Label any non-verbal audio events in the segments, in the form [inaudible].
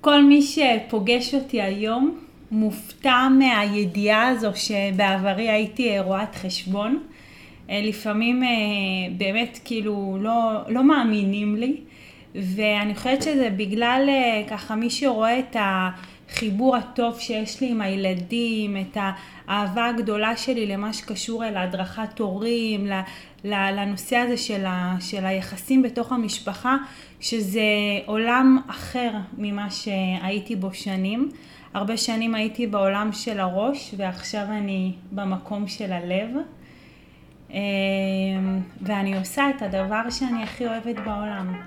כל מי שפוגש אותי היום מופתע מהידיעה הזו שבעברי הייתי רואת חשבון. לפעמים באמת כאילו לא, לא מאמינים לי, ואני חושבת שזה בגלל ככה מי שרואה את החיבור הטוב שיש לי עם הילדים, את האהבה הגדולה שלי למה שקשור אל הדרכת הורים, לנושא הזה של, ה, של היחסים בתוך המשפחה, שזה עולם אחר ממה שהייתי בו שנים. הרבה שנים הייתי בעולם של הראש ועכשיו אני במקום של הלב. ואני עושה את הדבר שאני הכי אוהבת בעולם.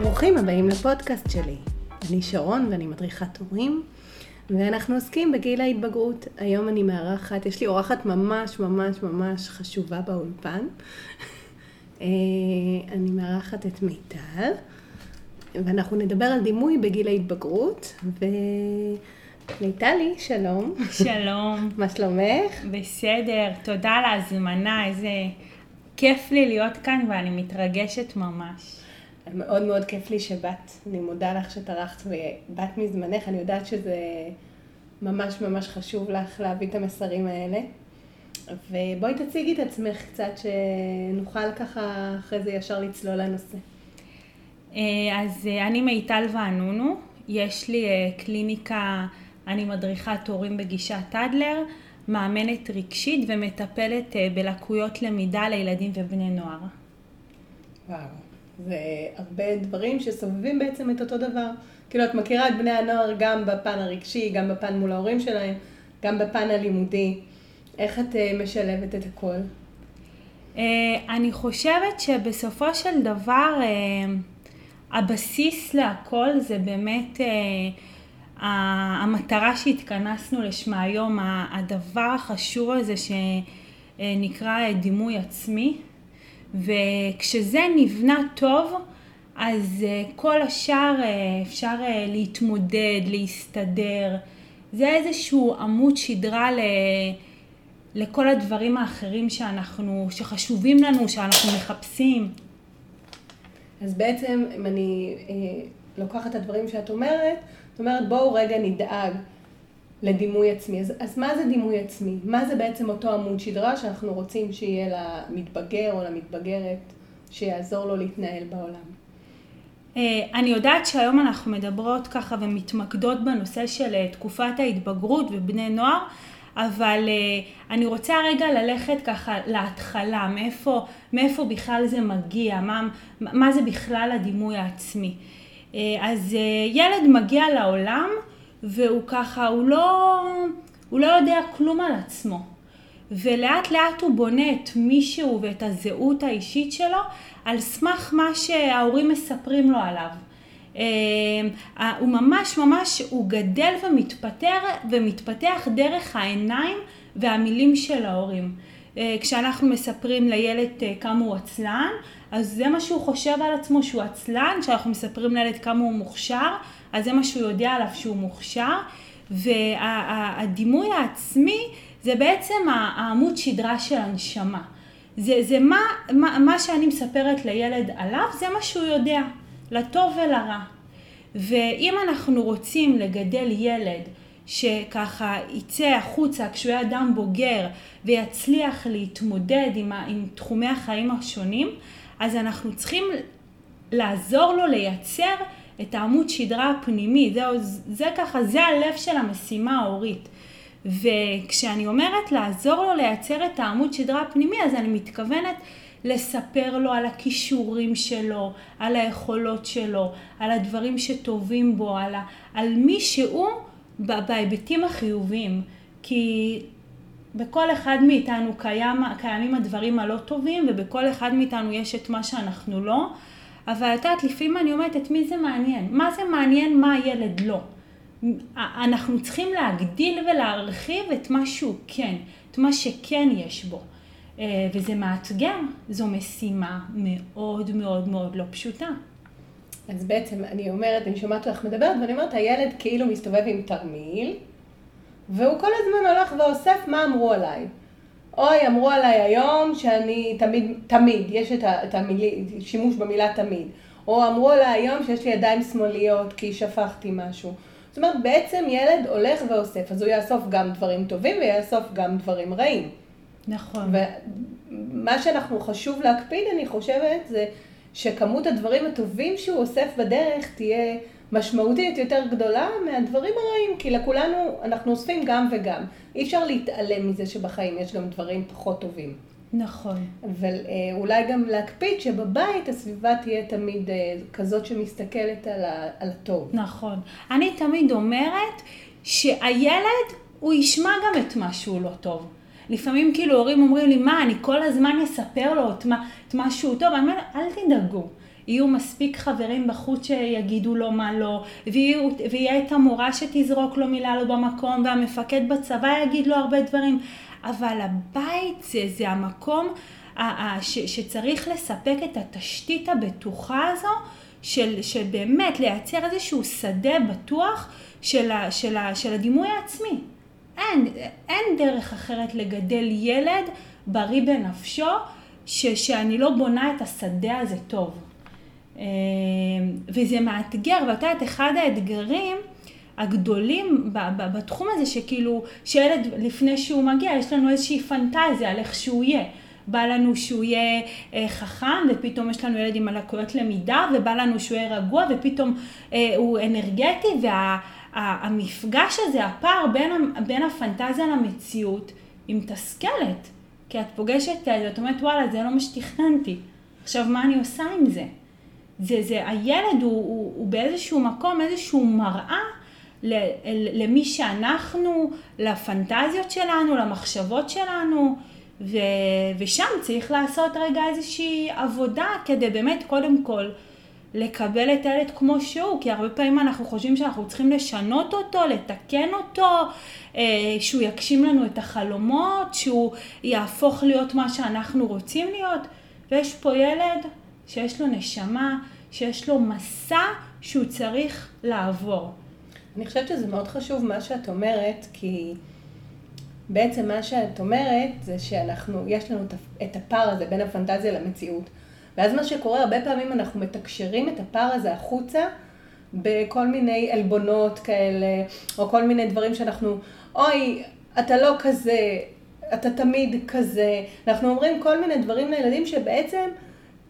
ברוכים הבאים לפודקאסט שלי. אני שרון ואני מדריכת הורים, ואנחנו עוסקים בגיל ההתבגרות. היום אני מארחת, יש לי אורחת ממש ממש ממש חשובה באולפן. [laughs] אה, אני מארחת את מיטל, ואנחנו נדבר על דימוי בגיל ההתבגרות, ומיטלי, שלום. [laughs] שלום. מה שלומך? בסדר, תודה על ההזמנה, איזה כיף לי להיות כאן ואני מתרגשת ממש. מאוד מאוד כיף לי שבאת. אני מודה לך שטרחת ובאת מזמנך. אני יודעת שזה ממש ממש חשוב לך להביא את המסרים האלה. ובואי תציגי את עצמך קצת, שנוכל ככה אחרי זה ישר לצלול לנושא. אה, אז אה, אני מיטל וענונו. יש לי אה, קליניקה, אני מדריכת הורים בגישת אדלר, מאמנת רגשית ומטפלת בלקויות למידה לילדים ובני נוער. וואו. זה הרבה דברים שסובבים בעצם את אותו דבר. כאילו, את מכירה את בני הנוער גם בפן הרגשי, גם בפן מול ההורים שלהם, גם בפן הלימודי. איך את אה, משלבת את הכל? אה, אני חושבת שבסופו של דבר אה, הבסיס להכל זה באמת המטרה שהתכנסנו לשמה היום, הדבר החשוב הזה שנקרא דימוי עצמי. וכשזה נבנה טוב, אז אה, כל השאר אה, אפשר אה, להתמודד, להסתדר. זה איזשהו עמוד שדרה ל... לכל הדברים האחרים שאנחנו, שחשובים לנו, שאנחנו מחפשים. אז בעצם, אם אני אה, לוקחת את הדברים שאת אומרת, את אומרת בואו רגע נדאג לדימוי עצמי. אז, אז מה זה דימוי עצמי? מה זה בעצם אותו עמוד שדרה שאנחנו רוצים שיהיה למתבגר או למתבגרת שיעזור לו להתנהל בעולם? אה, אני יודעת שהיום אנחנו מדברות ככה ומתמקדות בנושא של אה, תקופת ההתבגרות ובני נוער, אבל אה, אני רוצה רגע ללכת ככה להתחלה, מאיפה, מאיפה בכלל זה מגיע, מה, מה זה בכלל הדימוי העצמי. אז ילד מגיע לעולם והוא ככה, הוא לא, הוא לא יודע כלום על עצמו. ולאט לאט הוא בונה את מישהו ואת הזהות האישית שלו על סמך מה שההורים מספרים לו עליו. אה, הוא ממש ממש, הוא גדל ומתפתח, ומתפתח דרך העיניים והמילים של ההורים. אה, כשאנחנו מספרים לילד אה, כמה הוא עצלן, אז זה מה שהוא חושב על עצמו שהוא עצלן, כשאנחנו מספרים לילד כמה הוא מוכשר, אז זה מה שהוא יודע עליו שהוא מוכשר, והדימוי העצמי זה בעצם העמוד שדרה של הנשמה. זה, זה מה, מה, מה שאני מספרת לילד עליו, זה מה שהוא יודע, לטוב ולרע. ואם אנחנו רוצים לגדל ילד שככה יצא החוצה כשהוא יהיה אדם בוגר ויצליח להתמודד עם, עם תחומי החיים השונים, אז אנחנו צריכים לעזור לו לייצר את העמוד שדרה הפנימי, זה, זה ככה, זה הלב של המשימה ההורית. וכשאני אומרת לעזור לו לייצר את העמוד שדרה הפנימי, אז אני מתכוונת לספר לו על הכישורים שלו, על היכולות שלו, על הדברים שטובים בו, על, ה, על מי שהוא בהיבטים החיוביים. כי בכל אחד מאיתנו קיים, קיימים הדברים הלא טובים, ובכל אחד מאיתנו יש את מה שאנחנו לא. אבל את יודעת, לפעמים אני אומרת, את מי זה מעניין? מה זה מעניין מה הילד לא? אנחנו צריכים להגדיל ולהרחיב את מה שהוא כן, את מה שכן יש בו. אה, וזה מאתגר, זו משימה מאוד מאוד מאוד לא פשוטה. אז בעצם אני אומרת, אני שומעת אותך מדברת, ואני אומרת, הילד כאילו מסתובב עם תרמיל, והוא כל הזמן הולך ואוסף מה אמרו עליי. אוי, אמרו עליי היום שאני תמיד, תמיד, יש את, ה, את המילי, שימוש במילה תמיד. או אמרו עליי היום שיש לי ידיים שמאליות כי שפכתי משהו. זאת אומרת, בעצם ילד הולך ואוסף, אז הוא יאסוף גם דברים טובים ויאסוף גם דברים רעים. נכון. ומה שאנחנו חשוב להקפיד, אני חושבת, זה שכמות הדברים הטובים שהוא אוסף בדרך תהיה משמעותית יותר גדולה מהדברים הרעים, כי לכולנו, אנחנו אוספים גם וגם. אי אפשר להתעלם מזה שבחיים יש גם דברים פחות טובים. נכון. ואולי גם להקפיד שבבית הסביבה תהיה תמיד אה, כזאת שמסתכלת על, ה, על הטוב. נכון. אני תמיד אומרת שהילד, הוא ישמע גם את מה שהוא לא טוב. לפעמים כאילו הורים אומרים לי, מה, אני כל הזמן אספר לו את מה, את מה שהוא טוב? אני אומרת, אל תדאגו. יהיו מספיק חברים בחוץ שיגידו לו מה לא, ויהיה את המורה שתזרוק לו מילה לא במקום, והמפקד בצבא יגיד לו הרבה דברים. אבל הבית זה, זה המקום שצריך לספק את התשתית הבטוחה הזו, של, של באמת לייצר איזשהו שדה בטוח של, ה, של, ה, של הדימוי העצמי. אין, אין דרך אחרת לגדל ילד בריא בנפשו, ש, שאני לא בונה את השדה הזה טוב. אה, וזה מאתגר, ואת יודעת, אחד האתגרים הגדולים בתחום הזה, שכאילו, שילד לפני שהוא מגיע, יש לנו איזושהי פנטזיה על איך שהוא יהיה. בא לנו שהוא יהיה אה, חכם, ופתאום יש לנו ילד עם לקויות למידה, ובא לנו שהוא יהיה רגוע, ופתאום אה, הוא אנרגטי, והמפגש וה, הזה, הפער בין, בין הפנטזיה למציאות, היא מתסכלת. כי את פוגשת את זה, את אומרת, וואלה, זה לא מה שתכננתי. עכשיו, מה אני עושה עם זה? זה, זה, הילד הוא, הוא, הוא באיזשהו מקום, איזשהו מראה למי שאנחנו, לפנטזיות שלנו, למחשבות שלנו, ו, ושם צריך לעשות רגע איזושהי עבודה כדי באמת קודם כל לקבל את הילד כמו שהוא, כי הרבה פעמים אנחנו חושבים שאנחנו צריכים לשנות אותו, לתקן אותו, אה, שהוא יגשים לנו את החלומות, שהוא יהפוך להיות מה שאנחנו רוצים להיות, ויש פה ילד שיש לו נשמה, שיש לו מסע שהוא צריך לעבור. אני חושבת שזה מאוד חשוב מה שאת אומרת, כי בעצם מה שאת אומרת זה שאנחנו, יש לנו את הפער הזה בין הפנטזיה למציאות. ואז מה שקורה, הרבה פעמים אנחנו מתקשרים את הפער הזה החוצה בכל מיני עלבונות כאלה, או כל מיני דברים שאנחנו, אוי, אתה לא כזה, אתה תמיד כזה. אנחנו אומרים כל מיני דברים לילדים שבעצם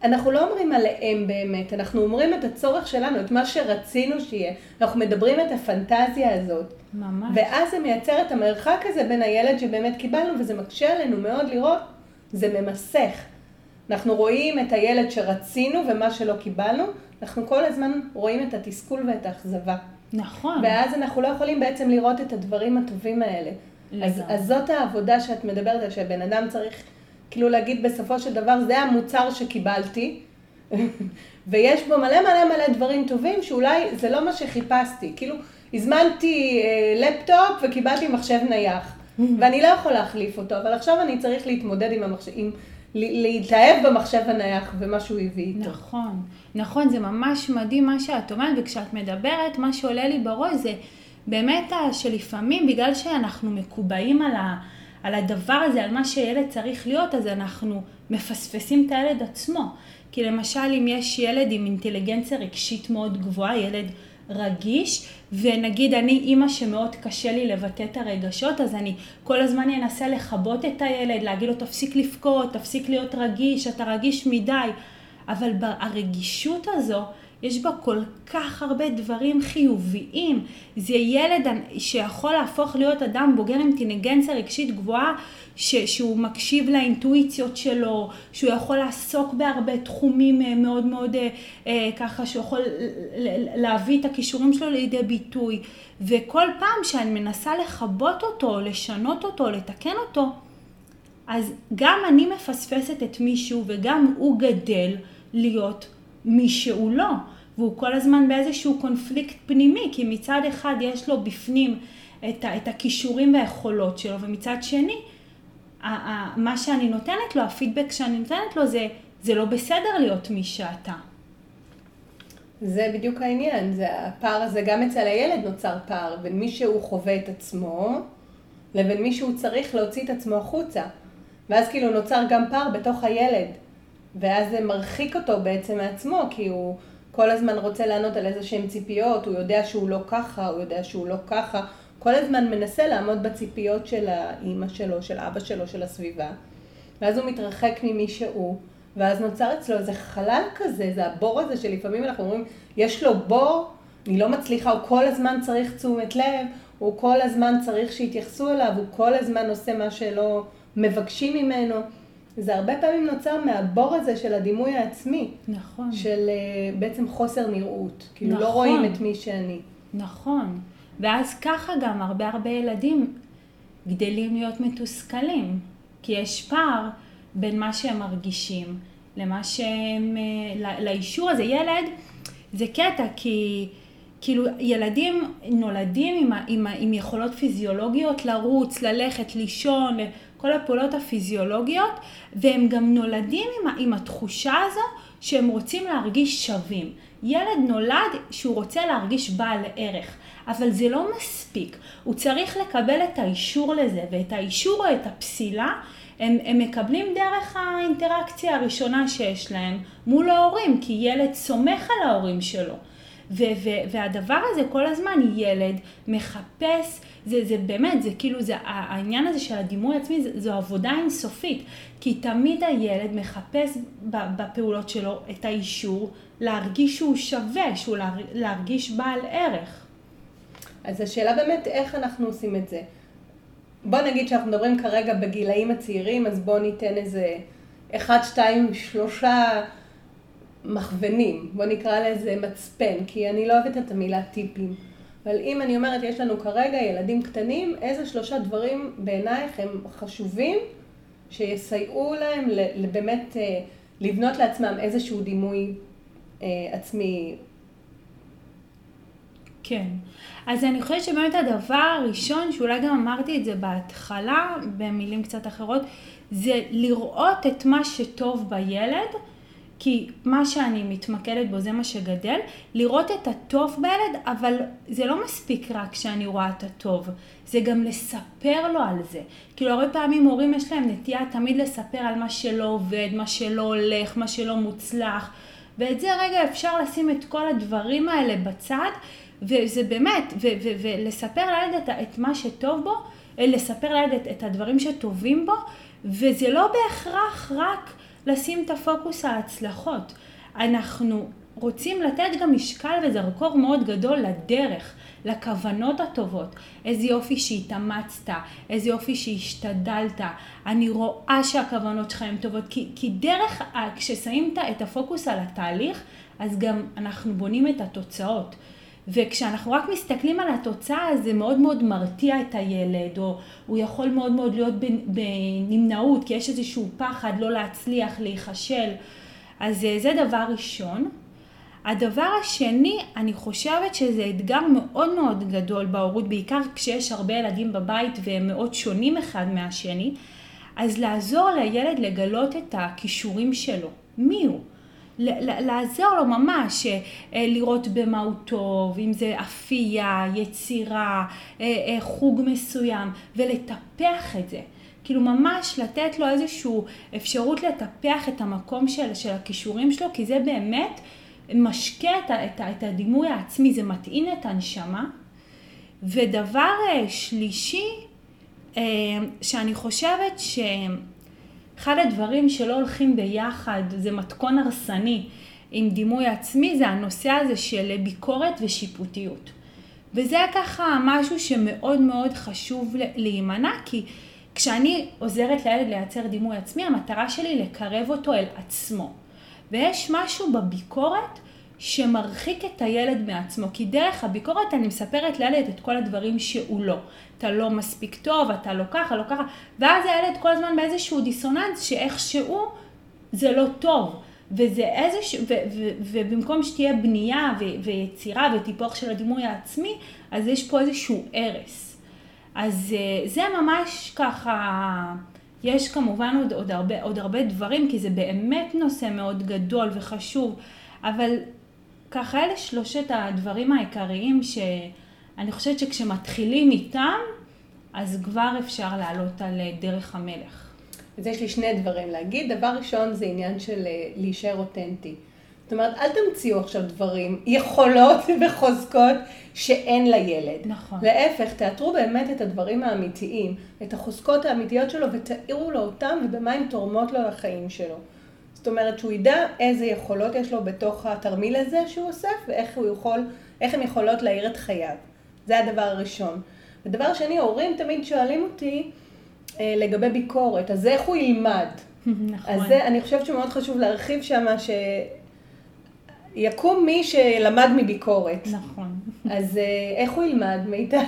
אנחנו לא אומרים עליהם באמת, אנחנו אומרים את הצורך שלנו, את מה שרצינו שיהיה. אנחנו מדברים את הפנטזיה הזאת. ממש. ואז זה מייצר את המרחק הזה בין הילד שבאמת קיבלנו, וזה מקשה עלינו מאוד לראות, זה ממסך. אנחנו רואים את הילד שרצינו ומה שלא קיבלנו, אנחנו כל הזמן רואים את התסכול ואת האכזבה. נכון. ואז אנחנו לא יכולים בעצם לראות את הדברים הטובים האלה. אז, אז זאת העבודה שאת מדברת על, שבן אדם צריך... כאילו להגיד בסופו של דבר, זה המוצר שקיבלתי, [laughs] ויש בו מלא מלא מלא דברים טובים, שאולי זה לא מה שחיפשתי. כאילו, הזמנתי אה, לפטופ וקיבלתי מחשב נייח, [laughs] ואני לא יכול להחליף אותו, אבל עכשיו אני צריך להתמודד עם המחשב, עם... להתאהב במחשב הנייח ומה שהוא הביא איתו. נכון, נכון, זה ממש מדהים מה שאת אומרת, וכשאת מדברת, מה שעולה לי בראש זה באמת שלפעמים, בגלל שאנחנו מקובעים על ה... על הדבר הזה, על מה שילד צריך להיות, אז אנחנו מפספסים את הילד עצמו. כי למשל, אם יש ילד עם אינטליגנציה רגשית מאוד גבוהה, ילד רגיש, ונגיד אני אימא שמאוד קשה לי לבטא את הרגשות, אז אני כל הזמן אנסה לכבות את הילד, להגיד לו תפסיק לבכות, תפסיק להיות רגיש, אתה רגיש מדי. אבל הרגישות הזו יש בה כל כך הרבה דברים חיוביים. זה ילד שיכול להפוך להיות אדם בוגר עם אינטליגנציה רגשית גבוהה, ש, שהוא מקשיב לאינטואיציות שלו, שהוא יכול לעסוק בהרבה תחומים אה, מאוד מאוד אה, אה, ככה, שהוא יכול להביא את הכישורים שלו לידי ביטוי. וכל פעם שאני מנסה לכבות אותו, לשנות אותו, לתקן אותו, אז גם אני מפספסת את מישהו וגם הוא גדל להיות מי שהוא לא. והוא כל הזמן באיזשהו קונפליקט פנימי, כי מצד אחד יש לו בפנים את, את הכישורים והיכולות שלו, ומצד שני, מה שאני נותנת לו, הפידבק שאני נותנת לו זה, זה לא בסדר להיות מי שאתה. זה בדיוק העניין, זה הפער הזה, גם אצל הילד נוצר פער בין מי שהוא חווה את עצמו, לבין מי שהוא צריך להוציא את עצמו החוצה. ואז כאילו נוצר גם פער בתוך הילד, ואז זה מרחיק אותו בעצם מעצמו, כי הוא כל הזמן רוצה לענות על איזה שהן ציפיות, הוא יודע שהוא לא ככה, הוא יודע שהוא לא ככה, כל הזמן מנסה לעמוד בציפיות של האימא שלו, של אבא שלו, של הסביבה, ואז הוא מתרחק ממי שהוא, ואז נוצר אצלו איזה חלל כזה, זה הבור הזה שלפעמים אנחנו אומרים, יש לו בור, אני לא מצליחה, הוא כל הזמן צריך תשומת לב, הוא כל הזמן צריך שיתייחסו אליו, הוא כל הזמן עושה מה שלא מבקשים ממנו. זה הרבה פעמים נוצר מהבור הזה של הדימוי העצמי. נכון. של uh, בעצם חוסר נראות. כאילו נכון. לא רואים את מי שאני. נכון. ואז ככה גם הרבה הרבה ילדים גדלים להיות מתוסכלים. כי יש פער בין מה שהם מרגישים למה שהם, אה, לאישור הזה. ילד, זה קטע, כי כאילו ילדים נולדים עם, עם, עם יכולות פיזיולוגיות לרוץ, ללכת, לישון, כל הפעולות הפיזיולוגיות, והם גם נולדים עם, עם התחושה הזו שהם רוצים להרגיש שווים. ילד נולד שהוא רוצה להרגיש בעל ערך, אבל זה לא מספיק. הוא צריך לקבל את האישור לזה, ואת האישור או את הפסילה הם, הם מקבלים דרך האינטראקציה הראשונה שיש להם מול ההורים, כי ילד סומך על ההורים שלו. ו- ו- והדבר הזה כל הזמן, ילד מחפש, זה, זה באמת, זה כאילו, זה, העניין הזה של הדימוי העצמי, זה, זו עבודה אינסופית, כי תמיד הילד מחפש בפעולות שלו את האישור להרגיש שהוא שווה, שהוא להרגיש בעל ערך. אז השאלה באמת איך אנחנו עושים את זה. בוא נגיד שאנחנו מדברים כרגע בגילאים הצעירים, אז בוא ניתן איזה אחד, שתיים, שלושה מכוונים, בוא נקרא לזה מצפן, כי אני לא אוהבת את המילה טיפים. אבל אם אני אומרת, יש לנו כרגע ילדים קטנים, איזה שלושה דברים בעינייך הם חשובים, שיסייעו להם באמת אה, לבנות לעצמם איזשהו דימוי אה, עצמי כן. אז אני חושבת שבאמת הדבר הראשון, שאולי גם אמרתי את זה בהתחלה, במילים קצת אחרות, זה לראות את מה שטוב בילד, כי מה שאני מתמקדת בו זה מה שגדל, לראות את הטוב בילד, אבל זה לא מספיק רק שאני רואה את הטוב, זה גם לספר לו על זה. כאילו הרבה פעמים הורים יש להם נטייה תמיד לספר על מה שלא עובד, מה שלא הולך, מה שלא מוצלח, ואת זה רגע אפשר לשים את כל הדברים האלה בצד. וזה באמת, ולספר לילד את, את מה שטוב בו, לספר לילד את, את הדברים שטובים בו, וזה לא בהכרח רק לשים את הפוקוס על הצלחות. אנחנו רוצים לתת גם משקל וזרקור מאוד גדול לדרך, לכוונות הטובות. איזה יופי שהתאמצת, איזה יופי שהשתדלת. אני רואה שהכוונות שלך הן טובות, כי, כי דרך, כששמים את הפוקוס על התהליך, אז גם אנחנו בונים את התוצאות. וכשאנחנו רק מסתכלים על התוצאה זה מאוד מאוד מרתיע את הילד, או הוא יכול מאוד מאוד להיות בנמנעות, כי יש איזשהו פחד לא להצליח, להיכשל. אז אה, זה דבר ראשון. הדבר השני, אני חושבת שזה אתגר מאוד מאוד גדול בהורות, בעיקר כשיש הרבה ילדים בבית והם מאוד שונים אחד מהשני, אז לעזור לילד לגלות את הכישורים שלו. מי הוא? לעזור לו ממש, אה, לראות במה הוא טוב, אם זה אפייה, יצירה, אה, אה, חוג מסוים, ולטפח את זה. כאילו ממש לתת לו איזושהי אפשרות לטפח את המקום של, של הכישורים שלו, כי זה באמת משקה את, את, את הדימוי העצמי, זה מטעין את הנשמה. ודבר שלישי, שאני חושבת ש... אחד הדברים שלא הולכים ביחד, זה מתכון הרסני עם דימוי עצמי, זה הנושא הזה של ביקורת ושיפוטיות. וזה ככה משהו שמאוד מאוד חשוב להימנע, כי כשאני עוזרת לילד לייצר דימוי עצמי, המטרה שלי לקרב אותו אל עצמו. ויש משהו בביקורת שמרחיק את הילד מעצמו, כי דרך הביקורת אני מספרת לילד את כל הדברים שהוא לא. אתה לא מספיק טוב, אתה לא ככה, לא ככה, ואז הילד כל הזמן באיזשהו דיסוננס שאיכשהו זה לא טוב. וזה איזשהו, ו, ו, ובמקום שתהיה בנייה ו, ויצירה וטיפוח של הדימוי העצמי, אז יש פה איזשהו הרס. אז אה, זה ממש ככה, יש כמובן עוד, עוד, הרבה, עוד הרבה דברים, כי זה באמת נושא מאוד גדול וחשוב, אבל ככה אלה שלושת הדברים העיקריים שאני חושבת שכשמתחילים איתם, אז כבר אפשר לעלות על דרך המלך. אז יש לי שני דברים להגיד. דבר ראשון זה עניין של אה, להישאר אותנטי. זאת אומרת, אל תמציאו עכשיו דברים, יכולות [laughs] וחוזקות שאין לילד. נכון. להפך, תאתרו באמת את הדברים האמיתיים, את החוזקות האמיתיות שלו ותאירו לו אותם ובמה הן תורמות לו לחיים שלו. זאת אומרת, שהוא ידע איזה יכולות יש לו בתוך התרמיל הזה שהוא אוסף ואיך הוא יכול, איך הן יכולות להאיר את חייו. זה הדבר הראשון. ודבר שני, הורים תמיד שואלים אותי אה, לגבי ביקורת, אז איך הוא ילמד? [laughs] נכון. אז זה, אני חושבת שמאוד חשוב להרחיב שם, שיקום מי שלמד מביקורת. נכון. [laughs] אז אה, איך הוא ילמד מידע,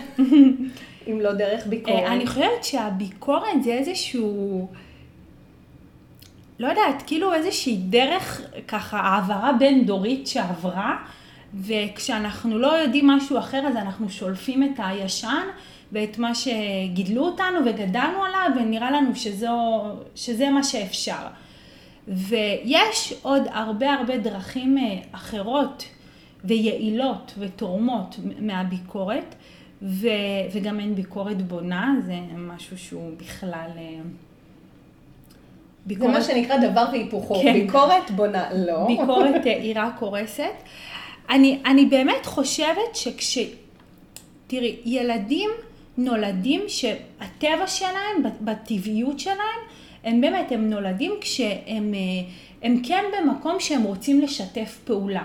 [laughs] אם לא דרך ביקורת? אה, אני חושבת שהביקורת זה איזשהו, לא יודעת, כאילו איזושהי דרך ככה העברה בין דורית שעברה, וכשאנחנו לא יודעים משהו אחר אז אנחנו שולפים את הישן ואת מה שגידלו אותנו וגדלנו עליו ונראה לנו שזו, שזה מה שאפשר. ויש עוד הרבה הרבה דרכים אה, אחרות ויעילות ותורמות מהביקורת, ו, וגם אין ביקורת בונה, זה משהו שהוא בכלל... אה, זה מה שנקרא דבר והיפוכו. כן. ביקורת בונה, לא. ביקורת [laughs] אה, עירה קורסת. אני, אני באמת חושבת שכש... תראי, ילדים נולדים שהטבע שלהם, בטבעיות שלהם, הם באמת, הם נולדים כשהם אה, הם כן במקום שהם רוצים לשתף פעולה.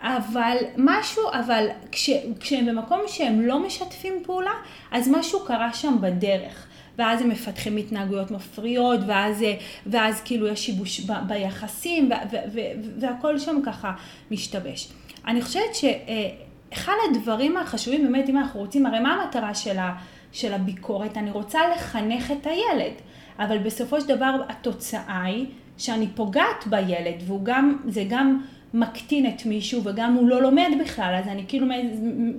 אבל משהו, אבל כש, כשהם במקום שהם לא משתפים פעולה, אז משהו קרה שם בדרך. ואז הם מפתחים התנהגויות מפריעות, ואז, ואז כאילו יש שיבוש ב, ביחסים, ו, ו, ו, והכל שם ככה משתבש. אני חושבת שאחד הדברים החשובים באמת, אם אנחנו רוצים, הרי מה המטרה של, ה, של הביקורת? אני רוצה לחנך את הילד, אבל בסופו של דבר התוצאה היא שאני פוגעת בילד, והוא גם, זה גם מקטין את מישהו וגם הוא לא לומד בכלל, אז אני כאילו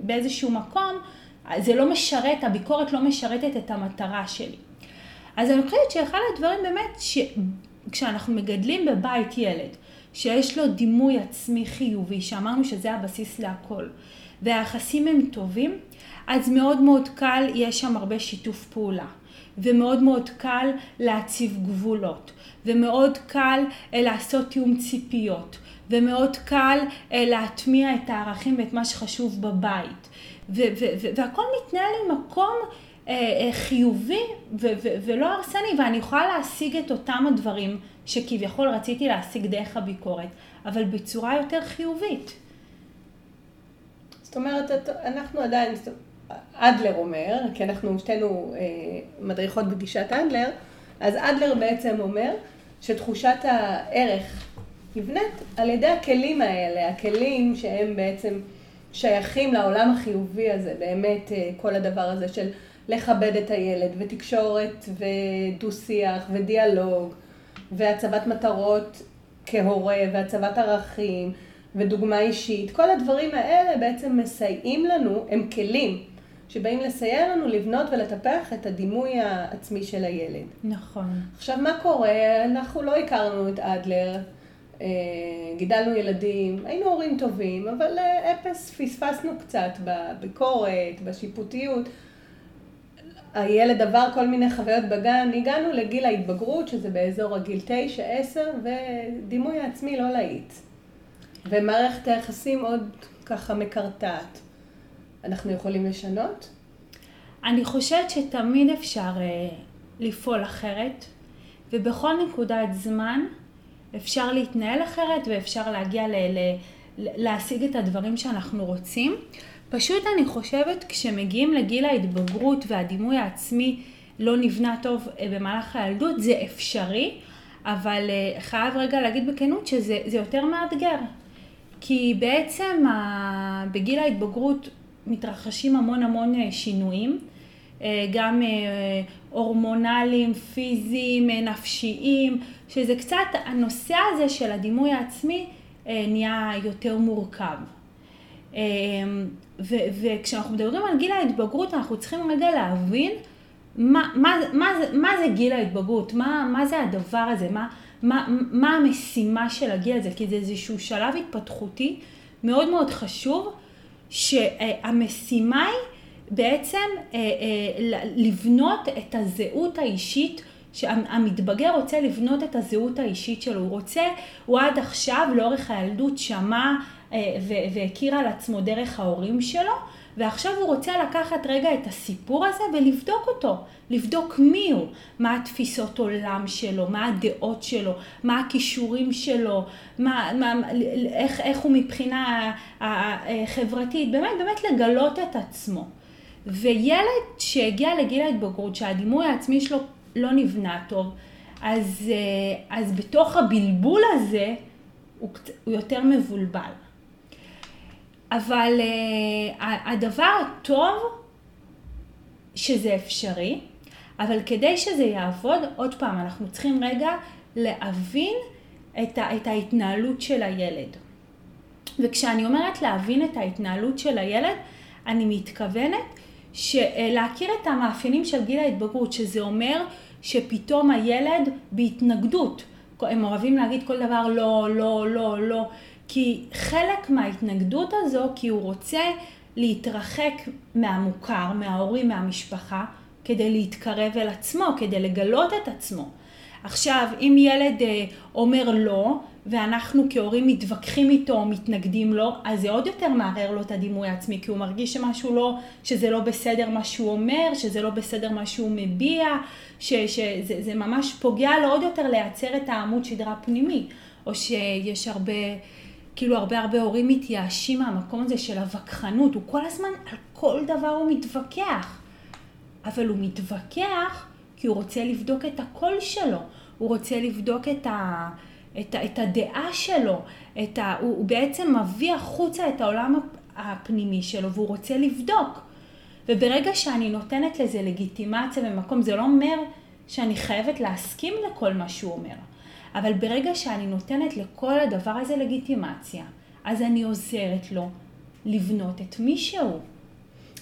באיזשהו מקום, זה לא משרת, הביקורת לא משרתת את המטרה שלי. אז אני חושבת שאחד הדברים באמת, שכשאנחנו מגדלים בבית ילד, שיש לו דימוי עצמי חיובי, שאמרנו שזה הבסיס להכל, והיחסים הם טובים, אז מאוד מאוד קל, יש שם הרבה שיתוף פעולה. ומאוד מאוד קל להציב גבולות, ומאוד קל אה, לעשות תיאום ציפיות, ומאוד קל אה, להטמיע את הערכים ואת מה שחשוב בבית. והכל מתנהל ממקום אה, חיובי ולא הרסני, ואני יכולה להשיג את אותם הדברים שכביכול רציתי להשיג דרך הביקורת, אבל בצורה יותר חיובית. זאת אומרת, אנחנו עדיין, אדלר אומר, כי אנחנו שתינו אה, מדריכות בגישת אדלר, אז אדלר בעצם אומר שתחושת הערך נבנית על ידי הכלים האלה, הכלים שהם בעצם שייכים לעולם החיובי הזה, באמת אה, כל הדבר הזה של לכבד את הילד ותקשורת ודו-שיח ודיאלוג והצבת מטרות כהורה והצבת ערכים ודוגמה אישית, כל הדברים האלה בעצם מסייעים לנו, הם כלים שבאים לסייע לנו לבנות ולטפח את הדימוי העצמי של הילד. נכון. עכשיו, מה קורה? אנחנו לא הכרנו את אדלר, גידלנו ילדים, היינו הורים טובים, אבל אה, אפס, פספסנו קצת בביקורת, בשיפוטיות. הילד עבר כל מיני חוויות בגן, הגענו לגיל ההתבגרות, שזה באזור הגיל 9-10, ודימוי העצמי לא להיט. ומערכת היחסים עוד ככה מקרטעת. אנחנו יכולים לשנות? אני חושבת שתמיד אפשר uh, לפעול אחרת, ובכל נקודת זמן אפשר להתנהל אחרת ואפשר להגיע ל... ל להשיג את הדברים שאנחנו רוצים. פשוט אני חושבת כשמגיעים לגיל ההתבגרות והדימוי העצמי לא נבנה טוב אה, במהלך הילדות, זה אפשרי, אבל אה, חייב רגע להגיד בכנות שזה יותר מאתגר. כי בעצם בגיל ההתבגרות מתרחשים המון המון אה, שינויים, גם הורמונליים, פיזיים, נפשיים, שזה קצת, הנושא הזה של הדימוי העצמי נהיה יותר מורכב. ו- וכשאנחנו מדברים על גיל ההתבגרות, אנחנו צריכים רגע להבין מה, מה, מה, מה זה גיל ההתבגרות, מה, מה זה הדבר הזה, מה, מה, מה המשימה של הגיל הזה, כי זה איזשהו שלב התפתחותי מאוד מאוד חשוב, שהמשימה היא בעצם אה, אה, לבנות את הזהות האישית שהמתבגר רוצה לבנות את הזהות האישית שלו, הוא רוצה, הוא עד עכשיו לאורך הילדות שמע אה, והכיר על עצמו דרך ההורים שלו, ועכשיו הוא רוצה לקחת רגע את הסיפור הזה ולבדוק אותו, לבדוק מי הוא, מה התפיסות עולם שלו, מה הדעות שלו, מה הכישורים שלו, מה, מה, איך, איך הוא מבחינה חברתית, באמת באמת לגלות את עצמו. וילד שהגיע לגיל ההתבגרות, שהדימוי העצמי שלו לא נבנה טוב, אז, אה, אז בתוך הבלבול הזה הוא, הוא יותר מבולבל. אבל uh, הדבר הטוב שזה אפשרי, אבל כדי שזה יעבוד, עוד פעם, אנחנו צריכים רגע להבין את, ה, את ההתנהלות של הילד. וכשאני אומרת להבין את ההתנהלות של הילד, אני מתכוונת להכיר את המאפיינים של גיל ההתבגרות, שזה אומר שפתאום הילד בהתנגדות, הם אוהבים להגיד כל דבר לא, לא, לא, לא, כי חלק מההתנגדות הזו, כי הוא רוצה להתרחק מהמוכר, מההורים, מהמשפחה, כדי להתקרב אל עצמו, כדי לגלות את עצמו. עכשיו, אם ילד אה, אומר לא, ואנחנו כהורים מתווכחים איתו מתנגדים לו, אז זה עוד יותר מערער לו את הדימוי העצמי, כי הוא מרגיש שמשהו לא, שזה לא בסדר מה שהוא אומר, שזה לא בסדר מה שהוא מביע, שזה ממש פוגע לו עוד יותר לייצר את העמוד שדרה פנימי, או שיש הרבה... כאילו הרבה הרבה הורים מתייאשים מהמקום הזה של הווכחנות, הוא כל הזמן על כל דבר הוא מתווכח. אבל הוא מתווכח כי הוא רוצה לבדוק את הקול שלו, הוא רוצה לבדוק את, ה, את, את הדעה שלו, את ה, הוא, הוא בעצם מביא החוצה את העולם הפנימי שלו והוא רוצה לבדוק. וברגע שאני נותנת לזה לגיטימציה במקום, זה לא אומר שאני חייבת להסכים לכל מה שהוא אומר. אבל ברגע שאני נותנת לכל הדבר הזה לגיטימציה, אז אני עוזרת לו לבנות את מי שהוא.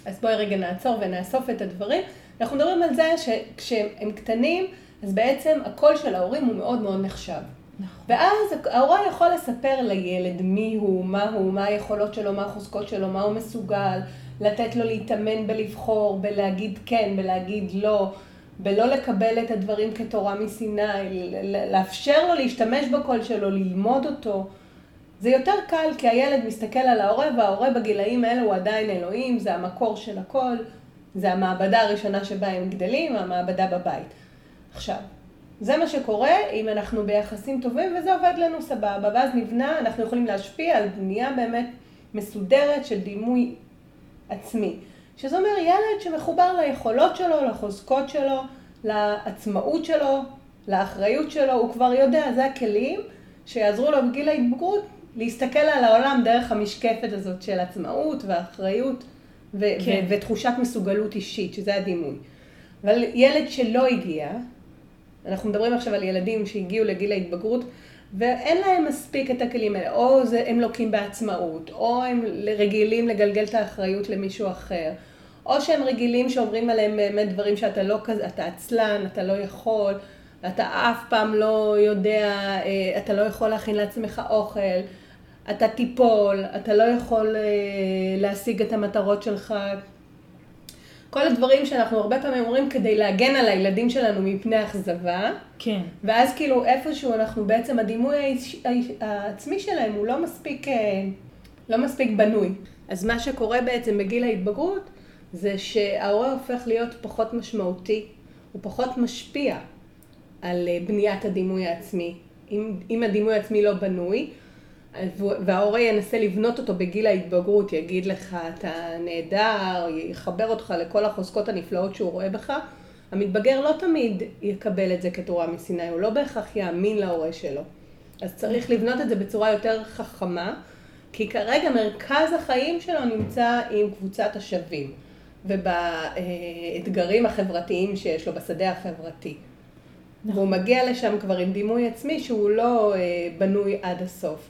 אז בואי רגע נעצור ונאסוף את הדברים. אנחנו מדברים על זה שכשהם קטנים, אז בעצם הקול של ההורים הוא מאוד מאוד נחשב. נכון. ואז ההורה יכול לספר לילד מי הוא, מה הוא, מה היכולות שלו, מה החוזקות שלו, מה הוא מסוגל, לתת לו להתאמן בלבחור, בלהגיד כן, בלהגיד לא, בלא לקבל את הדברים כתורה מסיני, לאפשר לו להשתמש בקול שלו, ללמוד אותו. זה יותר קל כי הילד מסתכל על ההורה וההורה בגילאים האלה הוא עדיין אלוהים, זה המקור של הכל, זה המעבדה הראשונה שבה הם גדלים, המעבדה בבית. עכשיו, זה מה שקורה אם אנחנו ביחסים טובים וזה עובד לנו סבבה, ואז נבנה, אנחנו יכולים להשפיע על בנייה באמת מסודרת של דימוי עצמי. שזה אומר ילד שמחובר ליכולות שלו, לחוזקות שלו, לעצמאות שלו, לאחריות שלו, הוא כבר יודע, זה הכלים שיעזרו לו בגיל ההתבגרות להסתכל על העולם דרך המשקפת הזאת של עצמאות ואחריות ו- כן. ו- ותחושת מסוגלות אישית, שזה הדימוי. אבל ילד שלא הגיע, אנחנו מדברים עכשיו על ילדים שהגיעו לגיל ההתבגרות, ואין להם מספיק את הכלים האלה, או זה, הם לוקים בעצמאות, או הם רגילים לגלגל את האחריות למישהו אחר, או שהם רגילים שאומרים עליהם באמת דברים שאתה לא כזה, אתה עצלן, אתה לא יכול, אתה אף פעם לא יודע, אה, אתה לא יכול להכין לעצמך אוכל, אתה תיפול, אתה לא יכול אה, להשיג את המטרות שלך. כל הדברים שאנחנו הרבה פעמים אומרים כדי להגן על הילדים שלנו מפני אכזבה. כן. ואז כאילו איפשהו אנחנו בעצם, הדימוי העצמי שלהם הוא לא מספיק, אה, לא מספיק בנוי. אז מה שקורה בעצם בגיל ההתבגרות, זה שההורה הופך להיות פחות משמעותי, הוא פחות משפיע על אה, בניית הדימוי העצמי. אם, אם הדימוי העצמי לא בנוי, וההורה ינסה לבנות אותו בגיל ההתבגרות, יגיד לך, אתה נהדר, יחבר אותך לכל החוזקות הנפלאות שהוא רואה בך, המתבגר לא תמיד יקבל את זה כתורה מסיני, הוא לא בהכרח יאמין להורה שלו. אז צריך לבנות את זה בצורה יותר חכמה, כי כרגע מרכז החיים שלו נמצא עם קבוצת השווים, ובאתגרים החברתיים שיש לו, בשדה החברתי. נכון. והוא מגיע לשם כבר עם דימוי עצמי שהוא לא אה, בנוי עד הסוף.